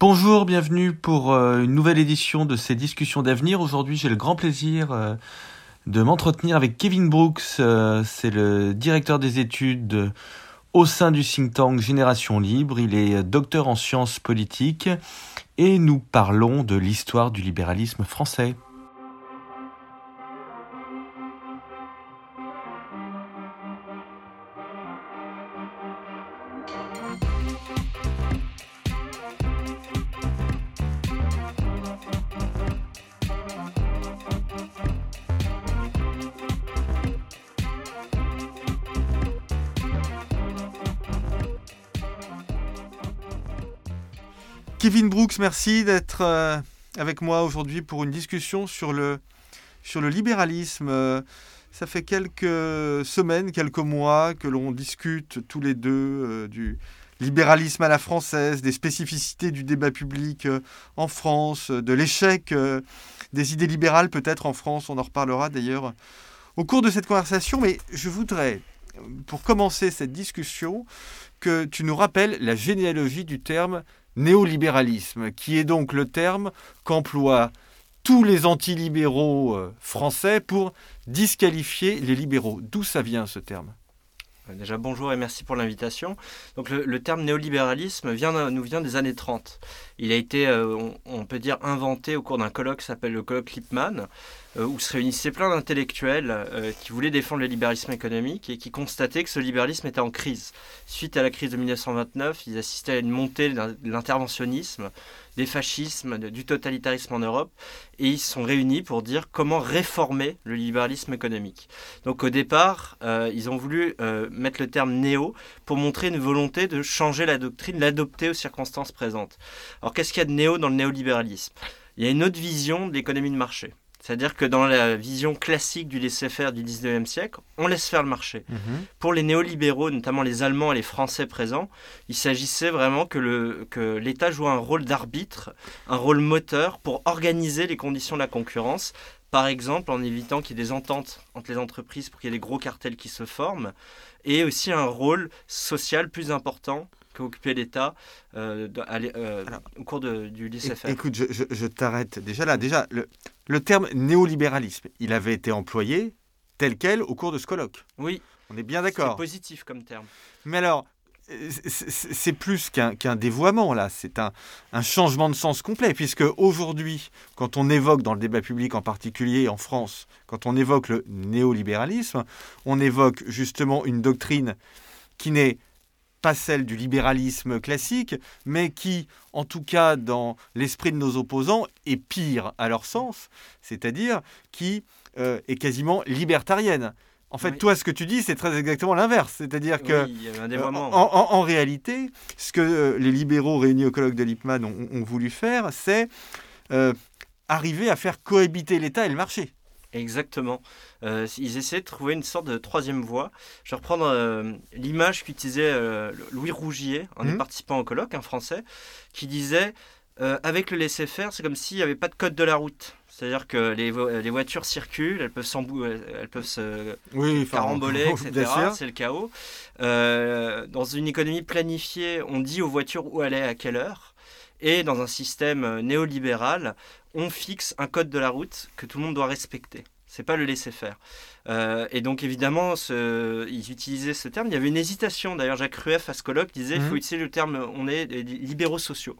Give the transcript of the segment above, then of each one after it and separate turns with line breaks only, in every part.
Bonjour, bienvenue pour euh, une nouvelle édition de ces discussions d'avenir. Aujourd'hui, j'ai le grand plaisir euh, de m'entretenir avec Kevin Brooks. Euh, c'est le directeur des études au sein du think tank Génération Libre. Il est docteur en sciences politiques et nous parlons de l'histoire du libéralisme français. Kevin Brooks, merci d'être euh, avec moi aujourd'hui pour une discussion sur le, sur le libéralisme. Euh, ça fait quelques semaines, quelques mois que l'on discute tous les deux euh, du libéralisme à la française, des spécificités du débat public en France, de l'échec des idées libérales peut-être en France. On en reparlera d'ailleurs au cours de cette conversation. Mais je voudrais, pour commencer cette discussion, que tu nous rappelles la généalogie du terme néolibéralisme, qui est donc le terme qu'emploient tous les antilibéraux euh, français pour disqualifier les libéraux. D'où ça vient ce terme?
Euh, Déjà bonjour et merci pour l'invitation. Donc le, terme néolibéralisme nous vient des années 30. Il a été, euh, on, peut dire, inventé au cours d'un colloque qui s'appelle le colloque Lippmann, euh, où se réunissaient plein d'intellectuels euh, qui voulaient défendre le libéralisme économique et qui constataient que ce libéralisme était en crise. Suite à la crise de 1929, ils assistaient à une montée de l'interventionnisme, des fascismes, du totalitarisme en Europe, et ils se sont réunis pour dire comment réformer le libéralisme économique. Donc au départ, ils ont voulu mettre le terme néo pour montrer une volonté de changer la doctrine, l'adopter aux circonstances présentes. Qu'est-ce qu'il y a de néo dans le néolibéralisme? Il y a une autre vision de l'économie de marché. C'est-à-dire que dans la vision classique du laisser-faire du 19e siècle, on laisse faire le marché. Mhm. Pour les néolibéraux, notamment les Allemands et les Français présents, il s'agissait vraiment que, que l'État joue un rôle d'arbitre, un rôle moteur pour organiser les conditions de la concurrence. Par exemple, en évitant qu'il y ait des ententes entre les entreprises pour qu'il y ait des gros cartels qui se forment, et aussi un rôle social plus important occupé l'État euh, euh, au cours du laissez-faire.
Écoute, je, t'arrête déjà là. Déjà, le, terme néolibéralisme, il avait été employé tel quel au cours de ce colloque.
Oui.
On est bien d'accord.
C'est positif comme terme.
Mais alors, c'est plus qu'un dévoiement, là. C'est un, un, changement de sens complet, puisque aujourd'hui, quand on évoque dans le débat public, en particulier en France, quand on évoque le néolibéralisme, on évoque justement une doctrine qui n'est pas celle du libéralisme classique, mais qui, en tout cas dans l'esprit de nos opposants, est pire à leur sens, c'est-à-dire qui euh, est quasiment libertarienne. En fait, toi, ce que tu dis, c'est très exactement l'inverse. C'est-à-dire que,
euh,
en, réalité, ce que euh, les libéraux réunis au colloque de Lippmann ont, voulu faire, c'est arriver à faire cohabiter l'État et le marché.
Exactement. Euh, ils essaient de trouver une sorte de troisième voie. Je vais reprendre euh, l'image qu'utilisait euh, Louis Rougier, un des mmh. participants au colloque, un Français, qui disait avec le laisser-faire, c'est comme s'il n'y avait pas de code de la route. C'est-à-dire que les, les, voitures circulent, elles peuvent, elles peuvent se oui, caramboler, etc. C'est le chaos. dans une économie planifiée, on dit aux voitures où aller à quelle heure. Et dans un système néolibéral, on fixe un code de la route que tout le monde doit respecter. C'est pas le laisser faire. Euh, et donc évidemment, ce, ils utilisaient ce terme. Il y avait une hésitation. D'ailleurs, Jacques Rueff à ce colloque disait qu'il faut mhm. utiliser le terme. On est libéraux sociaux.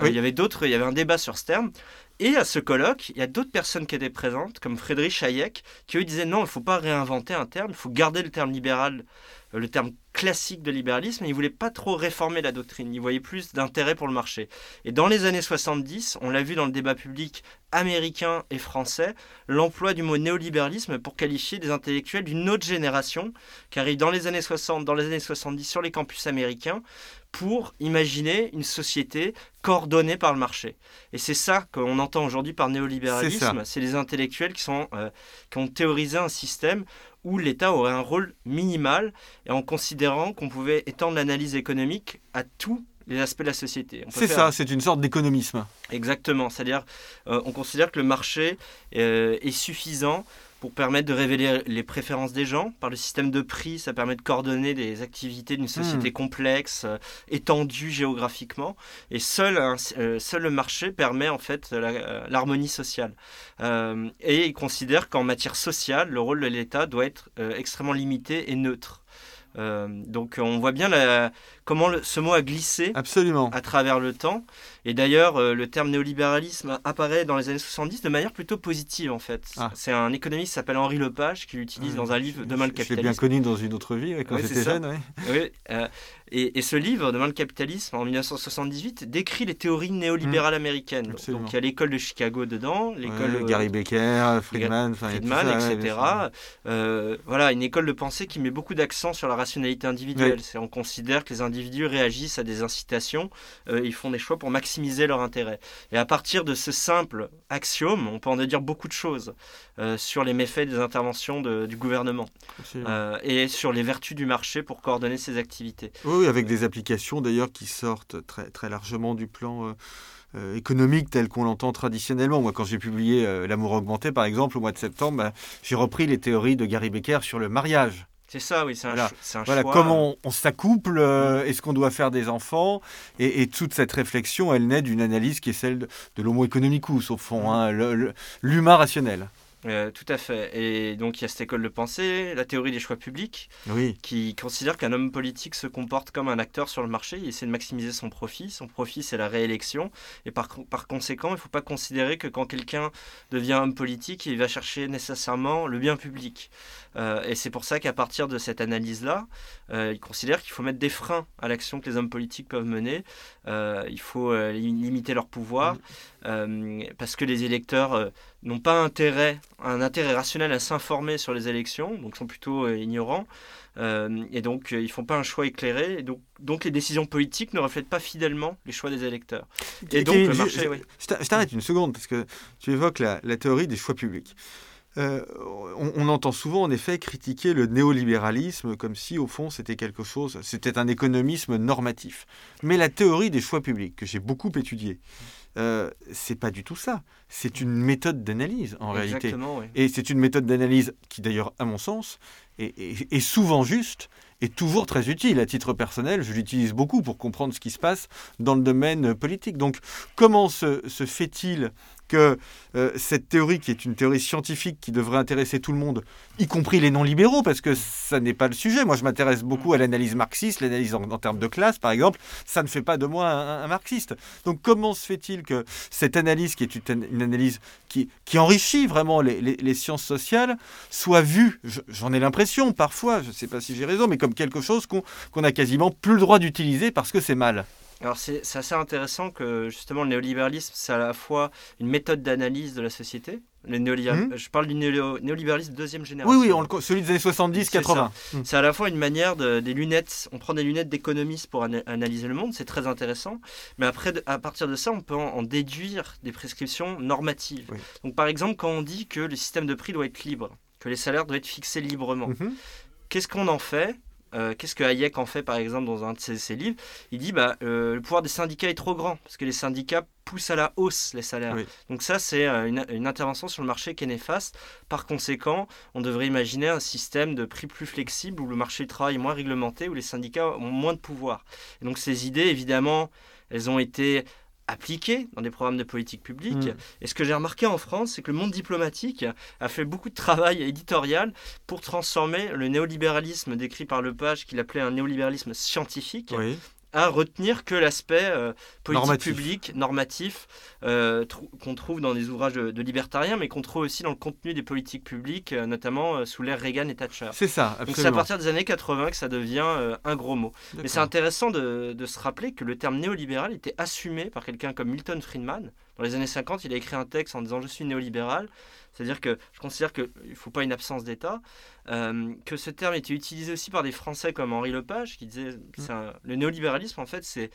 Euh, il y avait d'autres. Il y avait un débat sur ce terme. Et à ce colloque, il y a d'autres personnes qui étaient présentes, comme Frédéric Hayek, qui eux disaient non, il ne faut pas réinventer un terme, il faut garder le terme libéral euh, le terme classique de libéralisme, il ne voulait pas trop réformer la doctrine, il voyait plus d'intérêt pour le marché. Et dans les années 70, on l'a vu dans le débat public américain et français, l'emploi du mot néolibéralisme pour qualifier des intellectuels d'une autre génération qui arrivent dans les années 60, dans les années 70 sur les campus américains pour imaginer une société coordonnée par le marché. Et c'est ça qu'on entend aujourd'hui par néolibéralisme, c'est les intellectuels qui, sont, euh, qui ont théorisé un système où l'État aurait un rôle minimal et en considérant qu'on pouvait étendre l'analyse économique à tous les aspects de la société.
C'est ça, c'est une sorte d'économisme.
Exactement, c'est-à-dire on considère que le marché est suffisant pour permettre de révéler les préférences des gens. Par le système de prix, ça permet de coordonner les activités d'une société hmm. complexe, euh, étendue géographiquement. Et seul, euh, seul le marché permet en fait euh, l'harmonie sociale. et il considère qu'en matière sociale, le rôle de l'État doit être extrêmement limité et neutre. Donc on voit bien la, comment ce mot a glissé
Absolument.
à travers le temps. Et d'ailleurs, euh, le terme néolibéralisme apparaît dans les années 70 de manière plutôt positive, en fait. Ah. C'est un économiste qui s'appelle Henri Lepage qui l'utilise dans un livre, Demain le capitalisme.
Je l'ai bien connu dans une autre vie, quand j'étais jeune.
Oui, euh, et, ce livre, Demain le capitalisme, en 1978, décrit les théories néolibérales mmh. américaines. Donc il y a l'école de Chicago dedans, l'école...
Euh, Gary Becker, Friedman,
Friedman etc. voilà, une école de pensée qui met beaucoup d'accent sur la rationalité individuelle. On considère que les individus réagissent à des incitations, euh, ils font des choix pour maximiser leur intérêt. Et à partir de ce simple axiome, on peut en dire beaucoup de choses euh, sur les méfaits des interventions du gouvernement euh, et sur les vertus du marché pour coordonner ses activités.
Oui, avec des applications d'ailleurs qui sortent très, très largement du plan. économique tel qu'on l'entend traditionnellement. Moi, quand j'ai publié L'amour augmenté, par exemple, au mois de septembre, bah, j'ai repris les théories de Gary Becker sur le mariage.
C'est ça, oui, c'est un,
voilà.
un
voilà, Comment on, s'accouple, euh, est-ce qu'on doit faire des enfants? Et, toute cette réflexion, elle naît d'une analyse qui est celle de, de l'homo economicus, au fond, hein, l'humain rationnel.
Euh, tout à fait. Et donc il y a cette école de pensée, la théorie des choix publics, qui considère qu'un homme politique se comporte comme un acteur sur le marché, il essaie de maximiser son profit. Son profit, c'est la réélection. Et par, par conséquent, il ne faut pas considérer que quand quelqu'un devient homme politique, il va chercher nécessairement le bien public. Euh, et c'est pour ça qu'à partir de cette analyse-là, euh, il considère qu'il faut mettre des freins à l'action que les hommes politiques peuvent mener. il faut limiter leur pouvoir, mmh. parce que les électeurs n'ont pas intérêt, un intérêt rationnel à s'informer sur les élections, donc sont plutôt euh, ignorants, euh, et donc euh, ils font pas un choix éclairé, et donc, donc les décisions politiques ne reflètent pas fidèlement les choix des électeurs.
Et, donc le marché, oui. Je t'arrête une seconde, parce que tu évoques la, théorie des choix publics. on, on, entend souvent en effet critiquer le néolibéralisme comme si au fond c'était quelque chose, c'était un économisme normatif. Mais la théorie des choix publics, que j'ai beaucoup étudiée, euh, c'est pas du tout ça. C'est une méthode d'analyse en réalité. Et c'est une méthode d'analyse qui d'ailleurs, à mon sens, est, souvent juste et toujours très utile. À titre personnel, je l'utilise beaucoup pour comprendre ce qui se passe dans le domaine politique. Donc comment se fait-il que euh, cette théorie, qui est une théorie scientifique qui devrait intéresser tout le monde, y compris les non-libéraux, parce que ça n'est pas le sujet. Moi, je m'intéresse beaucoup à l'analyse marxiste, l'analyse en, termes de classe, par exemple. Ça ne fait pas de moi un, marxiste. Donc, comment se fait-il que cette analyse, qui est une, analyse qui, enrichit vraiment les, sciences sociales, soit vue, j'en ai l'impression parfois, je ne sais pas si j'ai raison, mais comme quelque chose qu'on n'a a quasiment plus le droit d'utiliser parce que c'est mal?
Alors c'est assez intéressant que justement le néolibéralisme, c'est à la fois une méthode d'analyse de la société. Le mmh. Je parle du néolibéralisme deuxième génération.
Oui, oui, celui des années 70-80.
Mmh. C'est à la fois une manière de, des lunettes, on prend des lunettes d'économiste pour analyser le monde, c'est très intéressant. Mais après, à partir de ça, on peut en, déduire des prescriptions normatives. Donc par exemple, quand on dit que le système de prix doit être libre, que les salaires doivent être fixés librement, mmh. qu'est-ce qu'on en fait? Euh, qu'est-ce que Hayek en fait par exemple dans un de ses, livres? Il dit bah euh, le pouvoir des syndicats est trop grand parce que les syndicats poussent à la hausse les salaires. Donc ça c'est euh, une, intervention sur le marché qui est néfaste. Par conséquent, on devrait imaginer un système de prix plus flexible où le marché du travail est moins réglementé, où les syndicats ont moins de pouvoir. Et donc ces idées évidemment elles ont été appliqué dans des programmes de politique publique. Mm. Et ce que j'ai remarqué en France, c'est que le monde diplomatique a fait beaucoup de travail éditorial pour transformer le néolibéralisme décrit par Lepage, qu'il appelait un néolibéralisme scientifique, à retenir que l'aspect euh, politique public, normatif, euh, qu'on trouve dans des ouvrages de, libertariens, mais qu'on trouve aussi dans le contenu des politiques publiques, euh, notamment sous l'ère Reagan et Thatcher.
C'est ça, absolument.
Donc c'est à partir des années 80 que ça devient un gros mot. Mais c'est intéressant de, de, se rappeler que le terme néolibéral était assumé par quelqu'un comme Milton Friedman. Dans les années 50, il a écrit un texte en disant « je suis néolibéral ». C'est-à-dire que je considère qu'il ne faut pas une absence d'État, euh, que ce terme était utilisé aussi par des Français comme Henri Lepage, qui disait que mm. le néolibéralisme, en fait, c'est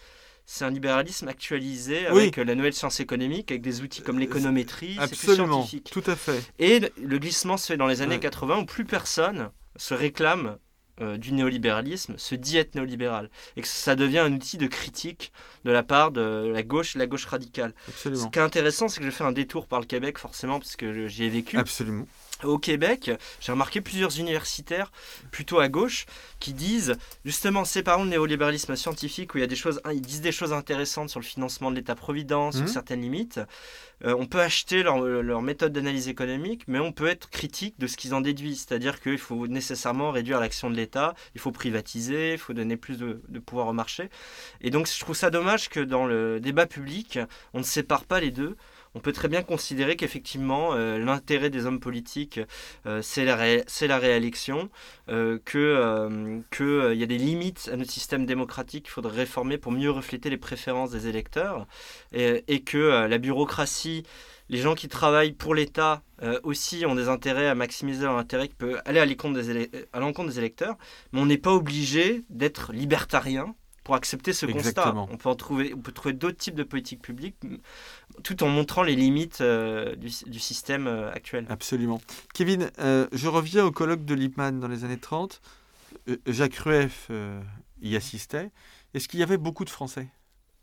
c'est un libéralisme actualisé avec la nouvelle science économique, avec des outils comme l'économétrie,
c'est plus scientifique. Tout à fait.
Et le glissement se fait dans les années 80 où plus personne se réclame euh, du néolibéralisme se dit être néolibéral et que ça devient un outil de critique de la part de la gauche, la gauche radicale.
Absolument.
Ce qui est intéressant, c'est que je fais un détour par le Québec, forcément, parce que j'y ai vécu.
Absolument
au Québec, j'ai remarqué plusieurs universitaires plutôt à gauche qui disent justement séparons le néolibéralisme scientifique où il y a des choses, ils disent des choses intéressantes sur le financement de l'État-providence, sur mmh. certaines limites. Euh, on peut acheter leur, leur méthode d'analyse économique, mais on peut être critique de ce qu'ils en déduisent, c'est-à-dire qu'il faut nécessairement réduire l'action de l'État, il faut privatiser, il faut donner plus de, de pouvoir au marché. Et donc je trouve ça dommage que dans le débat public, on ne sépare pas les deux on peut très bien considérer qu'effectivement, euh, l'intérêt des hommes politiques, euh, c'est la, réélection, euh, qu'il que, y a des limites à notre système démocratique qu'il faudrait réformer pour mieux refléter les préférences des électeurs, et, que la bureaucratie, les gens qui travaillent pour l'État aussi ont des intérêts à maximiser leur intérêt qui peut aller à l'encontre des, des électeurs, mais on n'est pas obligé d'être libertarien pour accepter ce constat. On peut, en trouver, on peut trouver d'autres types de politiques publiques tout en montrant les limites euh, du, système euh, actuel.
Absolument. Kevin, euh, je reviens au colloque de Lippmann dans les années 30. Jacques Rueff y assistait. Est-ce qu'il y avait beaucoup de Français?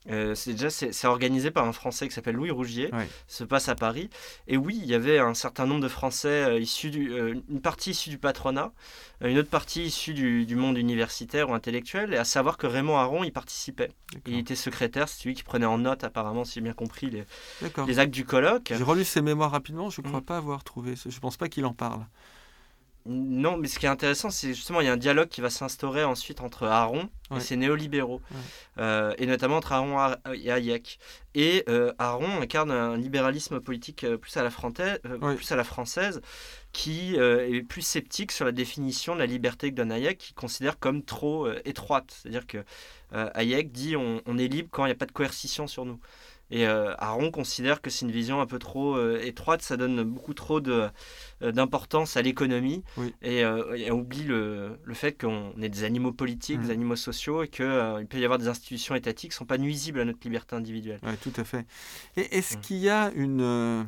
Euh, c'est déjà c'est organisé par un Français qui s'appelle Louis Rougier. Ça se passe à Paris. Et oui, il y avait un certain nombre de Français euh, issus du, euh, une partie issue du patronat, une autre partie issue du, monde universitaire ou intellectuel. Et à savoir que Raymond Aron y participait. Il était secrétaire, c'est lui qui prenait en note apparemment, si j'ai bien compris, les, les actes du colloque.
J'ai relu ses mémoires rapidement. Je ne crois mm. pas avoir trouvé. Je ne pense pas qu'il en parle.
Non, mais ce qui est intéressant, c'est justement il y a un dialogue qui va s'instaurer ensuite entre Aaron et ses néolibéraux, euh, et notamment entre Aaron et Hayek. Et euh, Aaron incarne un libéralisme politique euh, plus à la, plus à la française, qui est plus sceptique sur la définition de la liberté que donne Hayek, qui considère comme trop étroite. C'est-à-dire que Hayek dit on, on est libre quand il n'y a pas de coercition sur nous. Et euh, Aaron considère que c'est une vision un peu trop euh, étroite, ça donne beaucoup trop de, euh, d'importance à l'économie et, on oublie le, le fait qu'on est des animaux politiques, des mmh. animaux sociaux et qu'il peut y avoir des institutions étatiques qui ne sont pas nuisibles à notre liberté individuelle.
Oui, tout à fait. Et est-ce mmh. qu'il y a une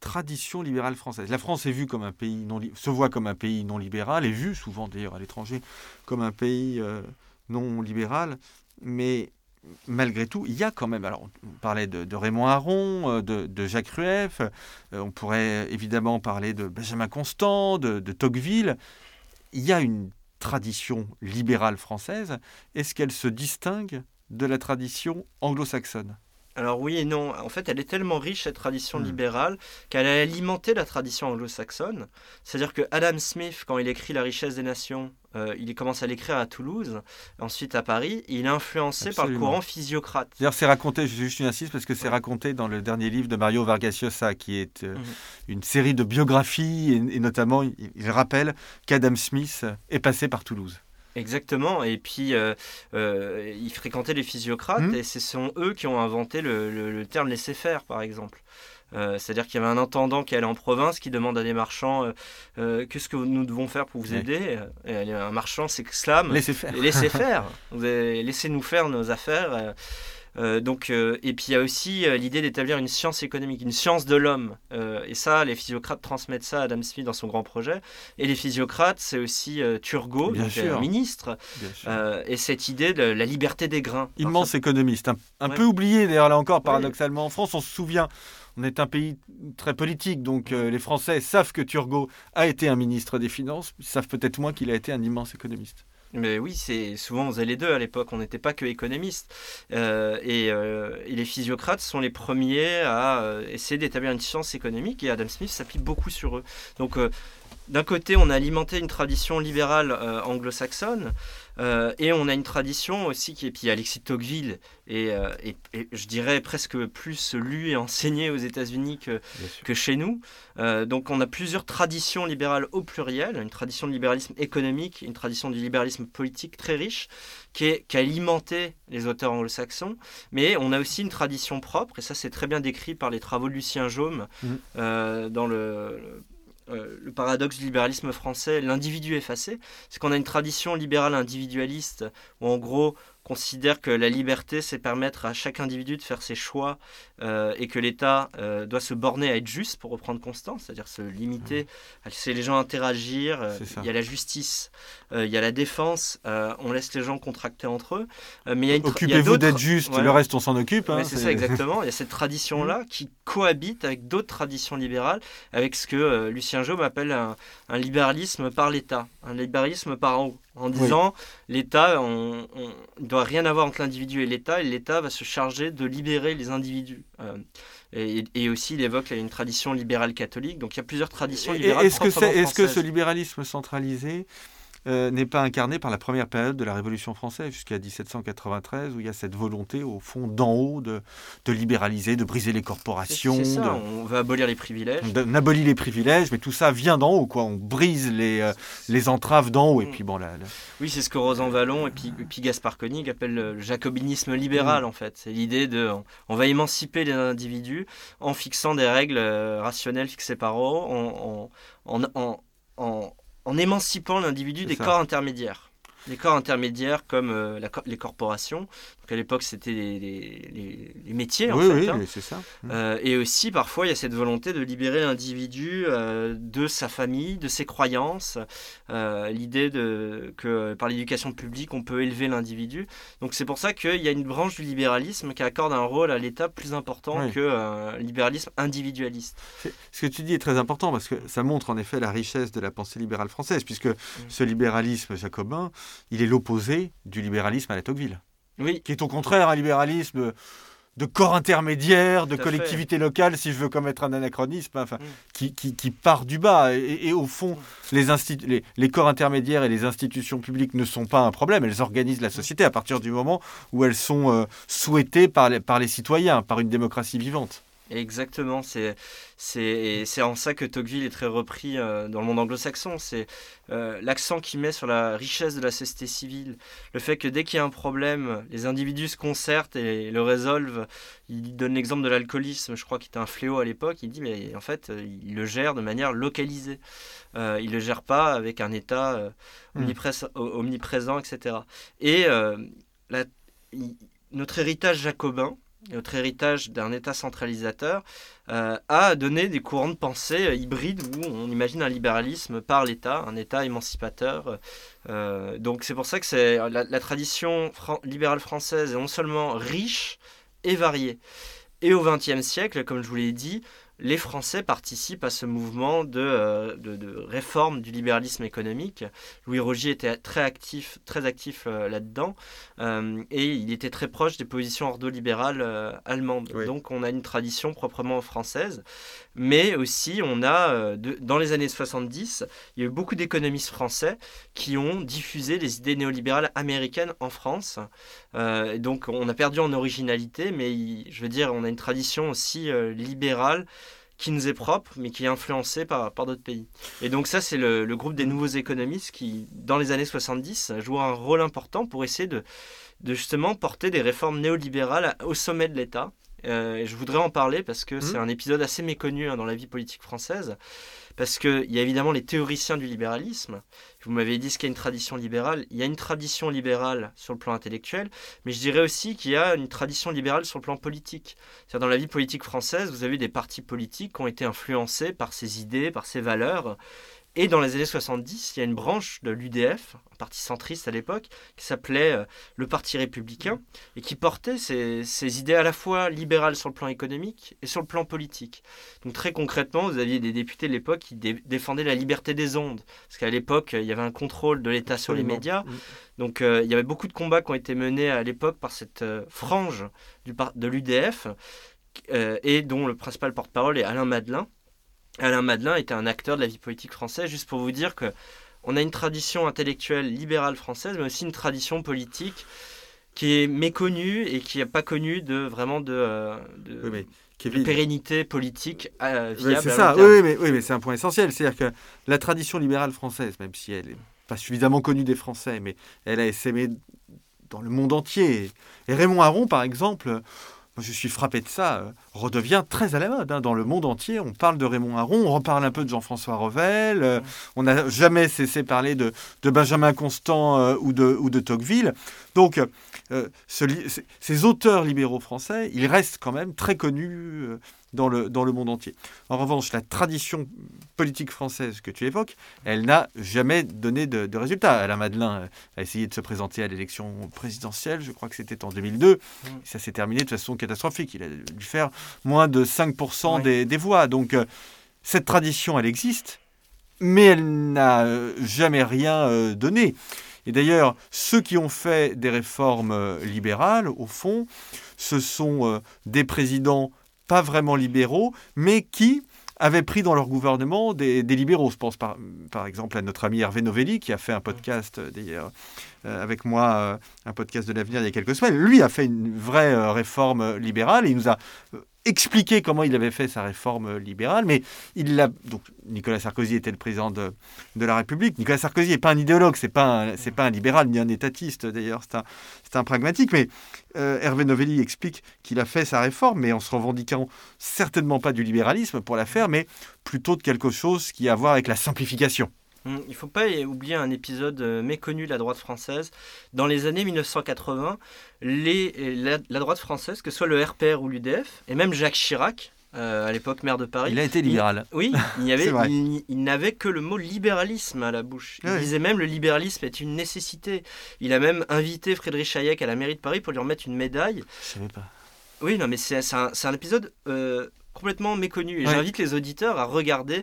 tradition libérale française? La France est vue comme un pays non se voit comme un pays non libéral, est vue souvent d'ailleurs à l'étranger comme un pays non libéral, mais malgré tout, il y a quand même, alors on parlait de, Raymond Aron, euh, de, Jacques Rueff, euh, on pourrait évidemment parler de Benjamin Constant, de, Tocqueville, il y a une tradition libérale française, est-ce qu'elle se distingue de la tradition anglo-saxonne?
Alors oui et non. En fait, elle est tellement riche, cette tradition hmm. libérale, qu'elle a alimenté la tradition anglo-saxonne. C'est-à-dire que Adam Smith, quand il écrit La richesse des nations, euh, il commence à l'écrire à Toulouse, ensuite à Paris, il est influencé par le courant physiocrate.
D'ailleurs, c'est raconté, je juste une insiste, parce que c'est raconté dans le dernier livre de Mario Vargas Llosa, qui est euh, mhm. une série de biographies, et, notamment, il rappelle qu'Adam Smith est passé par Toulouse.
Exactement, et puis euh, euh, ils fréquentaient les physiocrates, mmh. et ce sont eux qui ont inventé le, terme laisser-faire, par exemple. Euh, c'est-à-dire qu'il y avait un intendant qui allait en province qui demande à des marchands qu'est-ce que nous devons faire pour vous aider? Et un marchand s'exclame
Laissez faire.
Laissez faire. Laissez-nous faire nos affaires. Euh, donc, euh, et puis il y a aussi euh, l'idée d'établir une science économique, une science de l'homme. et ça, les physiocrates transmettent ça à Adam Smith dans son grand projet. Et les physiocrates, c'est aussi Turgot, donc, ministre, et cette idée de la liberté des grains.
Immense économiste, un, peu oublié d'ailleurs là encore paradoxalement. En France, on se souvient. On est un pays très politique, donc les Français savent que Turgot a été un ministre des Finances, ils savent peut-être moins qu'il a été un immense économiste.
Mais oui, c'est souvent on faisait les deux à l'époque. On n'était pas que économistes. Euh, euh, et, les physiocrates sont les premiers à euh, essayer d'établir une science économique. Et Adam Smith s'appuie beaucoup sur eux. Donc d'un côté, on a alimenté une tradition libérale anglo-saxonne. Euh, et on a une tradition aussi qui est, puis Alexis Tocqueville et, euh, et, je dirais presque plus lu et enseigné aux États-Unis que, que, chez nous. Euh, donc on a plusieurs traditions libérales au pluriel, une tradition de libéralisme économique, une tradition du libéralisme politique très riche qui, est, qui a alimenté les auteurs anglo-saxons, mais on a aussi une tradition propre, et ça c'est très bien décrit par les travaux de Lucien Jaume mmh. dans le euh, le paradoxe du libéralisme français, l'individu effacé, c'est qu'on a une tradition libérale individualiste où en gros considère que la liberté, c'est permettre à chaque individu de faire ses choix euh, et que l'État euh, doit se borner à être juste, pour reprendre Constant, c'est-à-dire se limiter à laisser les gens interagir. Euh, il y a la justice, il y a la défense, on laisse les gens contracter entre eux.
mais Occupez-vous d'être juste, le reste on s'en occupe.
Hein, c'est ça, exactement. Il y a cette tradition-là qui cohabite avec d'autres traditions libérales, avec ce que Lucien Job appelle un, un libéralisme par l'État, un libéralisme par en haut en disant l'État on, ne doit rien avoir entre l'individu et l'État et l'État va se charger de libérer les individus. Euh, et, aussi, il évoque une tradition libérale catholique. Donc il y a plusieurs traditions libérales.
Est-ce que, est, que ce libéralisme centralisé euh, n'est pas incarné par la première période de la Révolution française jusqu'à 1793, où il y a cette volonté, au fond, d'en haut, de, de, libéraliser, de briser les corporations.
C'est ça, on va abolir les privilèges.
On abolit les privilèges, mais tout ça vient d'en haut, quoi. On brise les, euh, les entraves d'en haut. Et mm. puis bon, là,
Oui, c'est ce que Rosan Vallon et puis, puis Gaspard Koenig appellent le jacobinisme libéral, mm. en fait. C'est l'idée de. On va émanciper les individus en fixant des règles euh, rationnelles fixées par eux, en, en, en, en en émancipant l'individu des corps intermédiaires. Les corps intermédiaires comme euh, les corporations, à l'époque c'était les, métiers en
fait. Oui, c'est ça.
Mmh. Euh, et aussi parfois il y a cette volonté de libérer l'individu euh, de sa famille, de ses croyances, l'idée que par l'éducation publique on peut élever l'individu. Donc c'est pour ça qu'il y a une branche du libéralisme qui accorde un rôle à l'État plus important que un libéralisme individualiste.
Ce que tu dis est très important parce que ça montre en effet la richesse de la pensée libérale française puisque mmh. ce libéralisme jacobin, il est l'opposé du libéralisme à la Tocqueville qui est au contraire un libéralisme de corps intermédiaire, de collectivité locale, si je veux commettre un anachronisme, enfin, mm. qui, part du bas. Et, au fond, les, les, corps intermédiaires et les institutions publiques ne sont pas un problème. Elles organisent la société à partir du moment où elles sont euh, souhaitées par par les citoyens, par une démocratie vivante.
Exactement, c'est c'est en ça que Tocqueville est très repris euh, dans le monde anglo-saxon. C'est euh, l'accent qu'il met sur la richesse de la société civile, le fait que dès qu'il y a un problème, les individus se concertent et le résolvent. Il donne l'exemple de l'alcoolisme, je crois qu'il était un fléau à l'époque. Il dit mais en fait il le gère de manière localisée. Euh, il le gère pas avec un État hmm. omniprésent, etc. Et la, notre héritage jacobin notre héritage d'un État centralisateur, euh, a donné des courants de pensée hybrides où on imagine un libéralisme par l'État, un État émancipateur. Euh, donc c'est pour ça que c'est la, tradition libérale française est non seulement riche et variée. Et au XXe siècle, comme je vous l'ai dit, les Français participent à ce mouvement de, euh, de, réforme du libéralisme économique. Louis Rogier était très actif, très actif euh, là-dedans euh, et il était très proche des positions ordolibérales allemandes. Donc on a une tradition proprement française, mais aussi on a, dans les années 70, il y a eu beaucoup d'économistes français qui ont diffusé les idées néolibérales américaines en France. Donc on a perdu en originalité, mais je veux dire, on a une tradition aussi libérale qui nous est propre, mais qui est influencé par, par d'autres pays. Et donc ça, c'est le, groupe des nouveaux économistes qui, dans les années 70, joue un rôle important pour essayer de, de justement porter des réformes néolibérales au sommet de l'État. Euh, et je voudrais en parler parce que c'est mmh. un épisode assez méconnu hein, dans la vie politique française. Parce qu'il y a évidemment les théoriciens du libéralisme. Vous m'avez dit qu'il y a une tradition libérale? Il y a une tradition libérale sur le plan intellectuel, mais je dirais aussi qu'il y a une tradition libérale sur le plan politique. Dans la vie politique française, vous avez des partis politiques qui ont été influencés par ces idées, par ces valeurs. Et dans les années 70, il y a une branche de l'UDF, un parti centriste à l'époque, qui s'appelait euh, le Parti républicain, et qui portait ces, idées à la fois libérales sur le plan économique et sur le plan politique. Donc très concrètement, vous aviez des députés de l'époque qui défendaient la liberté des ondes, parce qu'à l'époque, il y avait un contrôle de l'État sur les médias. Mm. Donc euh, il y avait beaucoup de combats qui ont été menés à l'époque par cette euh, frange du, de l'UDF, et dont le principal porte-parole est Alain Madelin Alain Madelin était un acteur de la vie politique française, juste pour vous dire que on a une tradition intellectuelle libérale française, mais aussi une tradition politique qui est méconnue et qui n'a pas connu de vraiment de, euh, pérennité politique euh, viable.
c'est ça, oui, mais, oui, mais c'est un point essentiel. C'est-à-dire que la tradition libérale française, même si elle n'est pas suffisamment connue des Français, mais elle a essaimé dans le monde entier. Et Raymond Aron, par exemple, moi, je suis frappé de ça, euh, redevient très à la mode. Hein. Dans le monde entier, on parle de Raymond Aron, on reparle un peu de Jean-François Revel, euh, on n'a jamais cessé de parler de, Benjamin Constant euh, ou, de, ou de Tocqueville. Donc, ces auteurs libéraux français, ils restent quand même très connus dans le, dans le monde entier. En revanche, la tradition politique française que tu évoques, elle n'a jamais donné de, de résultat. Alain Madelin a essayé de se présenter à l'élection présidentielle, je crois que c'était en 2002. Mmh. Ça s'est terminé de façon catastrophique. Il a dû faire moins de 5% des, des, voix. Donc, euh, cette tradition, elle existe, mais elle n'a euh, jamais rien euh, donné. Et d'ailleurs, ceux qui ont fait des réformes libérales, au fond, ce sont des présidents pas vraiment libéraux, mais qui avaient pris dans leur gouvernement des, libéraux. Je pense par, par, exemple à notre ami Hervé Novelli, qui a fait un podcast euh, d'ailleurs euh, avec moi, euh, un podcast de l'avenir il y a quelques semaines. Lui a fait une vraie réforme libérale et il nous a expliqué comment il avait fait sa réforme libérale, mais il l'a. Donc Nicolas Sarkozy était le président de, la République. Nicolas Sarkozy n'est pas un idéologue, c'est pas pas un libéral ni un étatiste d'ailleurs, c'est un, un pragmatique. Mais euh, Hervé Novelli explique qu'il a fait sa réforme, mais en se revendiquant certainement pas du libéralisme pour la faire, mais plutôt de quelque chose qui a à voir avec la simplification.
Hum, il ne faut pas oublier un épisode euh, méconnu de la droite française. Dans les années 1980, les, la, droite française, que ce soit le RPR ou l'UDF, et même Jacques Chirac, euh, à l'époque maire de Paris.
Il a été libéral.
oui, il, avait, il, n'avait que le mot libéralisme à la bouche. Il disait même le libéralisme est une nécessité. Il a même invité Friedrich Hayek à la mairie de Paris pour lui remettre une médaille.
Je savais pas.
Oui, non, mais c'est un, un, épisode euh, complètement méconnu. Et j'invite les auditeurs à regarder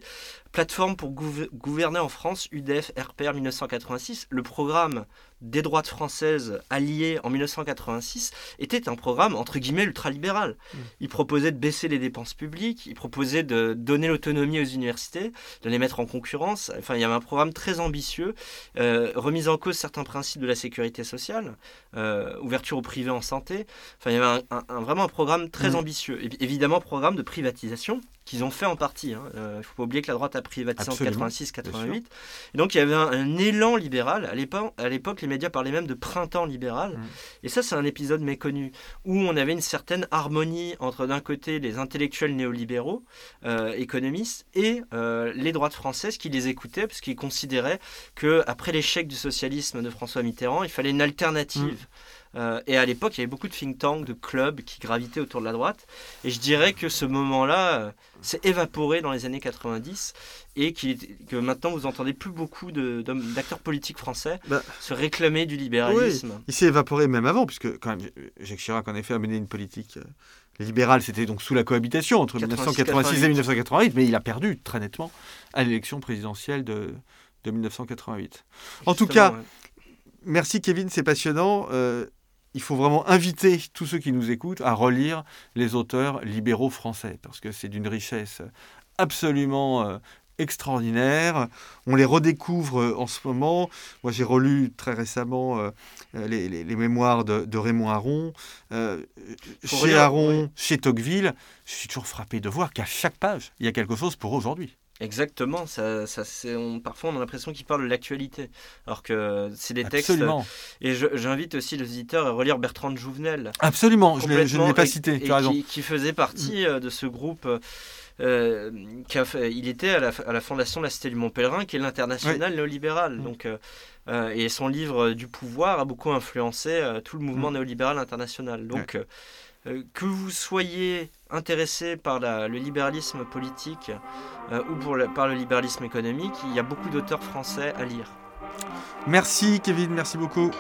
Plateforme pour gouverner en France, UDF, RPR 1986. Le programme des droites françaises alliées en 1986 était un programme entre guillemets ultralibéral. Mmh. Il proposait de baisser les dépenses publiques, il proposait de donner l'autonomie aux universités, de les mettre en concurrence. Enfin, il y avait un programme très ambitieux, euh, remise en cause certains principes de la sécurité sociale, euh, ouverture au privé en santé. Enfin, il y avait un, vraiment un programme très mmh. ambitieux. Et, évidemment, programme de privatisation qu'ils ont fait en partie. Hein. Euh, il ne faut pas oublier que la droite a privatisé en 86-88. Et donc il y avait un, élan libéral. À l'époque, les médias parlaient même de printemps libéral. Mm. Et ça, c'est un épisode méconnu où on avait une certaine harmonie entre d'un côté les intellectuels néolibéraux, euh, économistes, et euh, les droites françaises qui les écoutaient parce qu'ils considéraient que après l'échec du socialisme de François Mitterrand, il fallait une alternative. Mm. Euh, et à l'époque, il y avait beaucoup de think tanks, de clubs qui gravitaient autour de la droite. Et je dirais que ce moment-là euh, s'est évaporé dans les années 90 et que maintenant vous entendez plus beaucoup d'acteurs politiques français bah, se réclamer du libéralisme.
il s'est évaporé même avant, puisque quand même, Jacques Chirac en effet a mené une politique euh, libérale, c'était donc sous la cohabitation entre 1986 et 1988, mais il a perdu très nettement à l'élection présidentielle de, de 1988. En tout cas, merci Kevin, c'est passionnant il faut vraiment inviter tous ceux qui nous écoutent à relire les auteurs libéraux français, parce que c'est d'une richesse absolument euh, extraordinaire. On les redécouvre euh, en ce moment. Moi, j'ai relu très récemment euh, les, mémoires de, Raymond Aron. chez Aron, chez Tocqueville, je suis toujours frappé de voir qu'à chaque page, il y a quelque chose pour aujourd'hui.
Exactement, ça, ça on, parfois on a l'impression qu'il parle de l'actualité, alors que c'est des textes. Absolument. Et j'invite aussi les auditeurs à relire Bertrand de Jouvenel.
Absolument, je ne l'ai pas cité, tu as raison.
Qui, faisait partie euh, de ce groupe. Euh, fait, il était à la, à la, fondation de la Cité du Mont Pèlerin, qui est l'international néolibéral. Mm. Donc, euh, et son livre Du pouvoir a beaucoup influencé tout le mouvement mm. néolibéral international. Donc, que vous soyez intéressé par le libéralisme politique euh, ou par le libéralisme économique, il y a beaucoup d'auteurs français à lire.
Merci Kevin, merci beaucoup.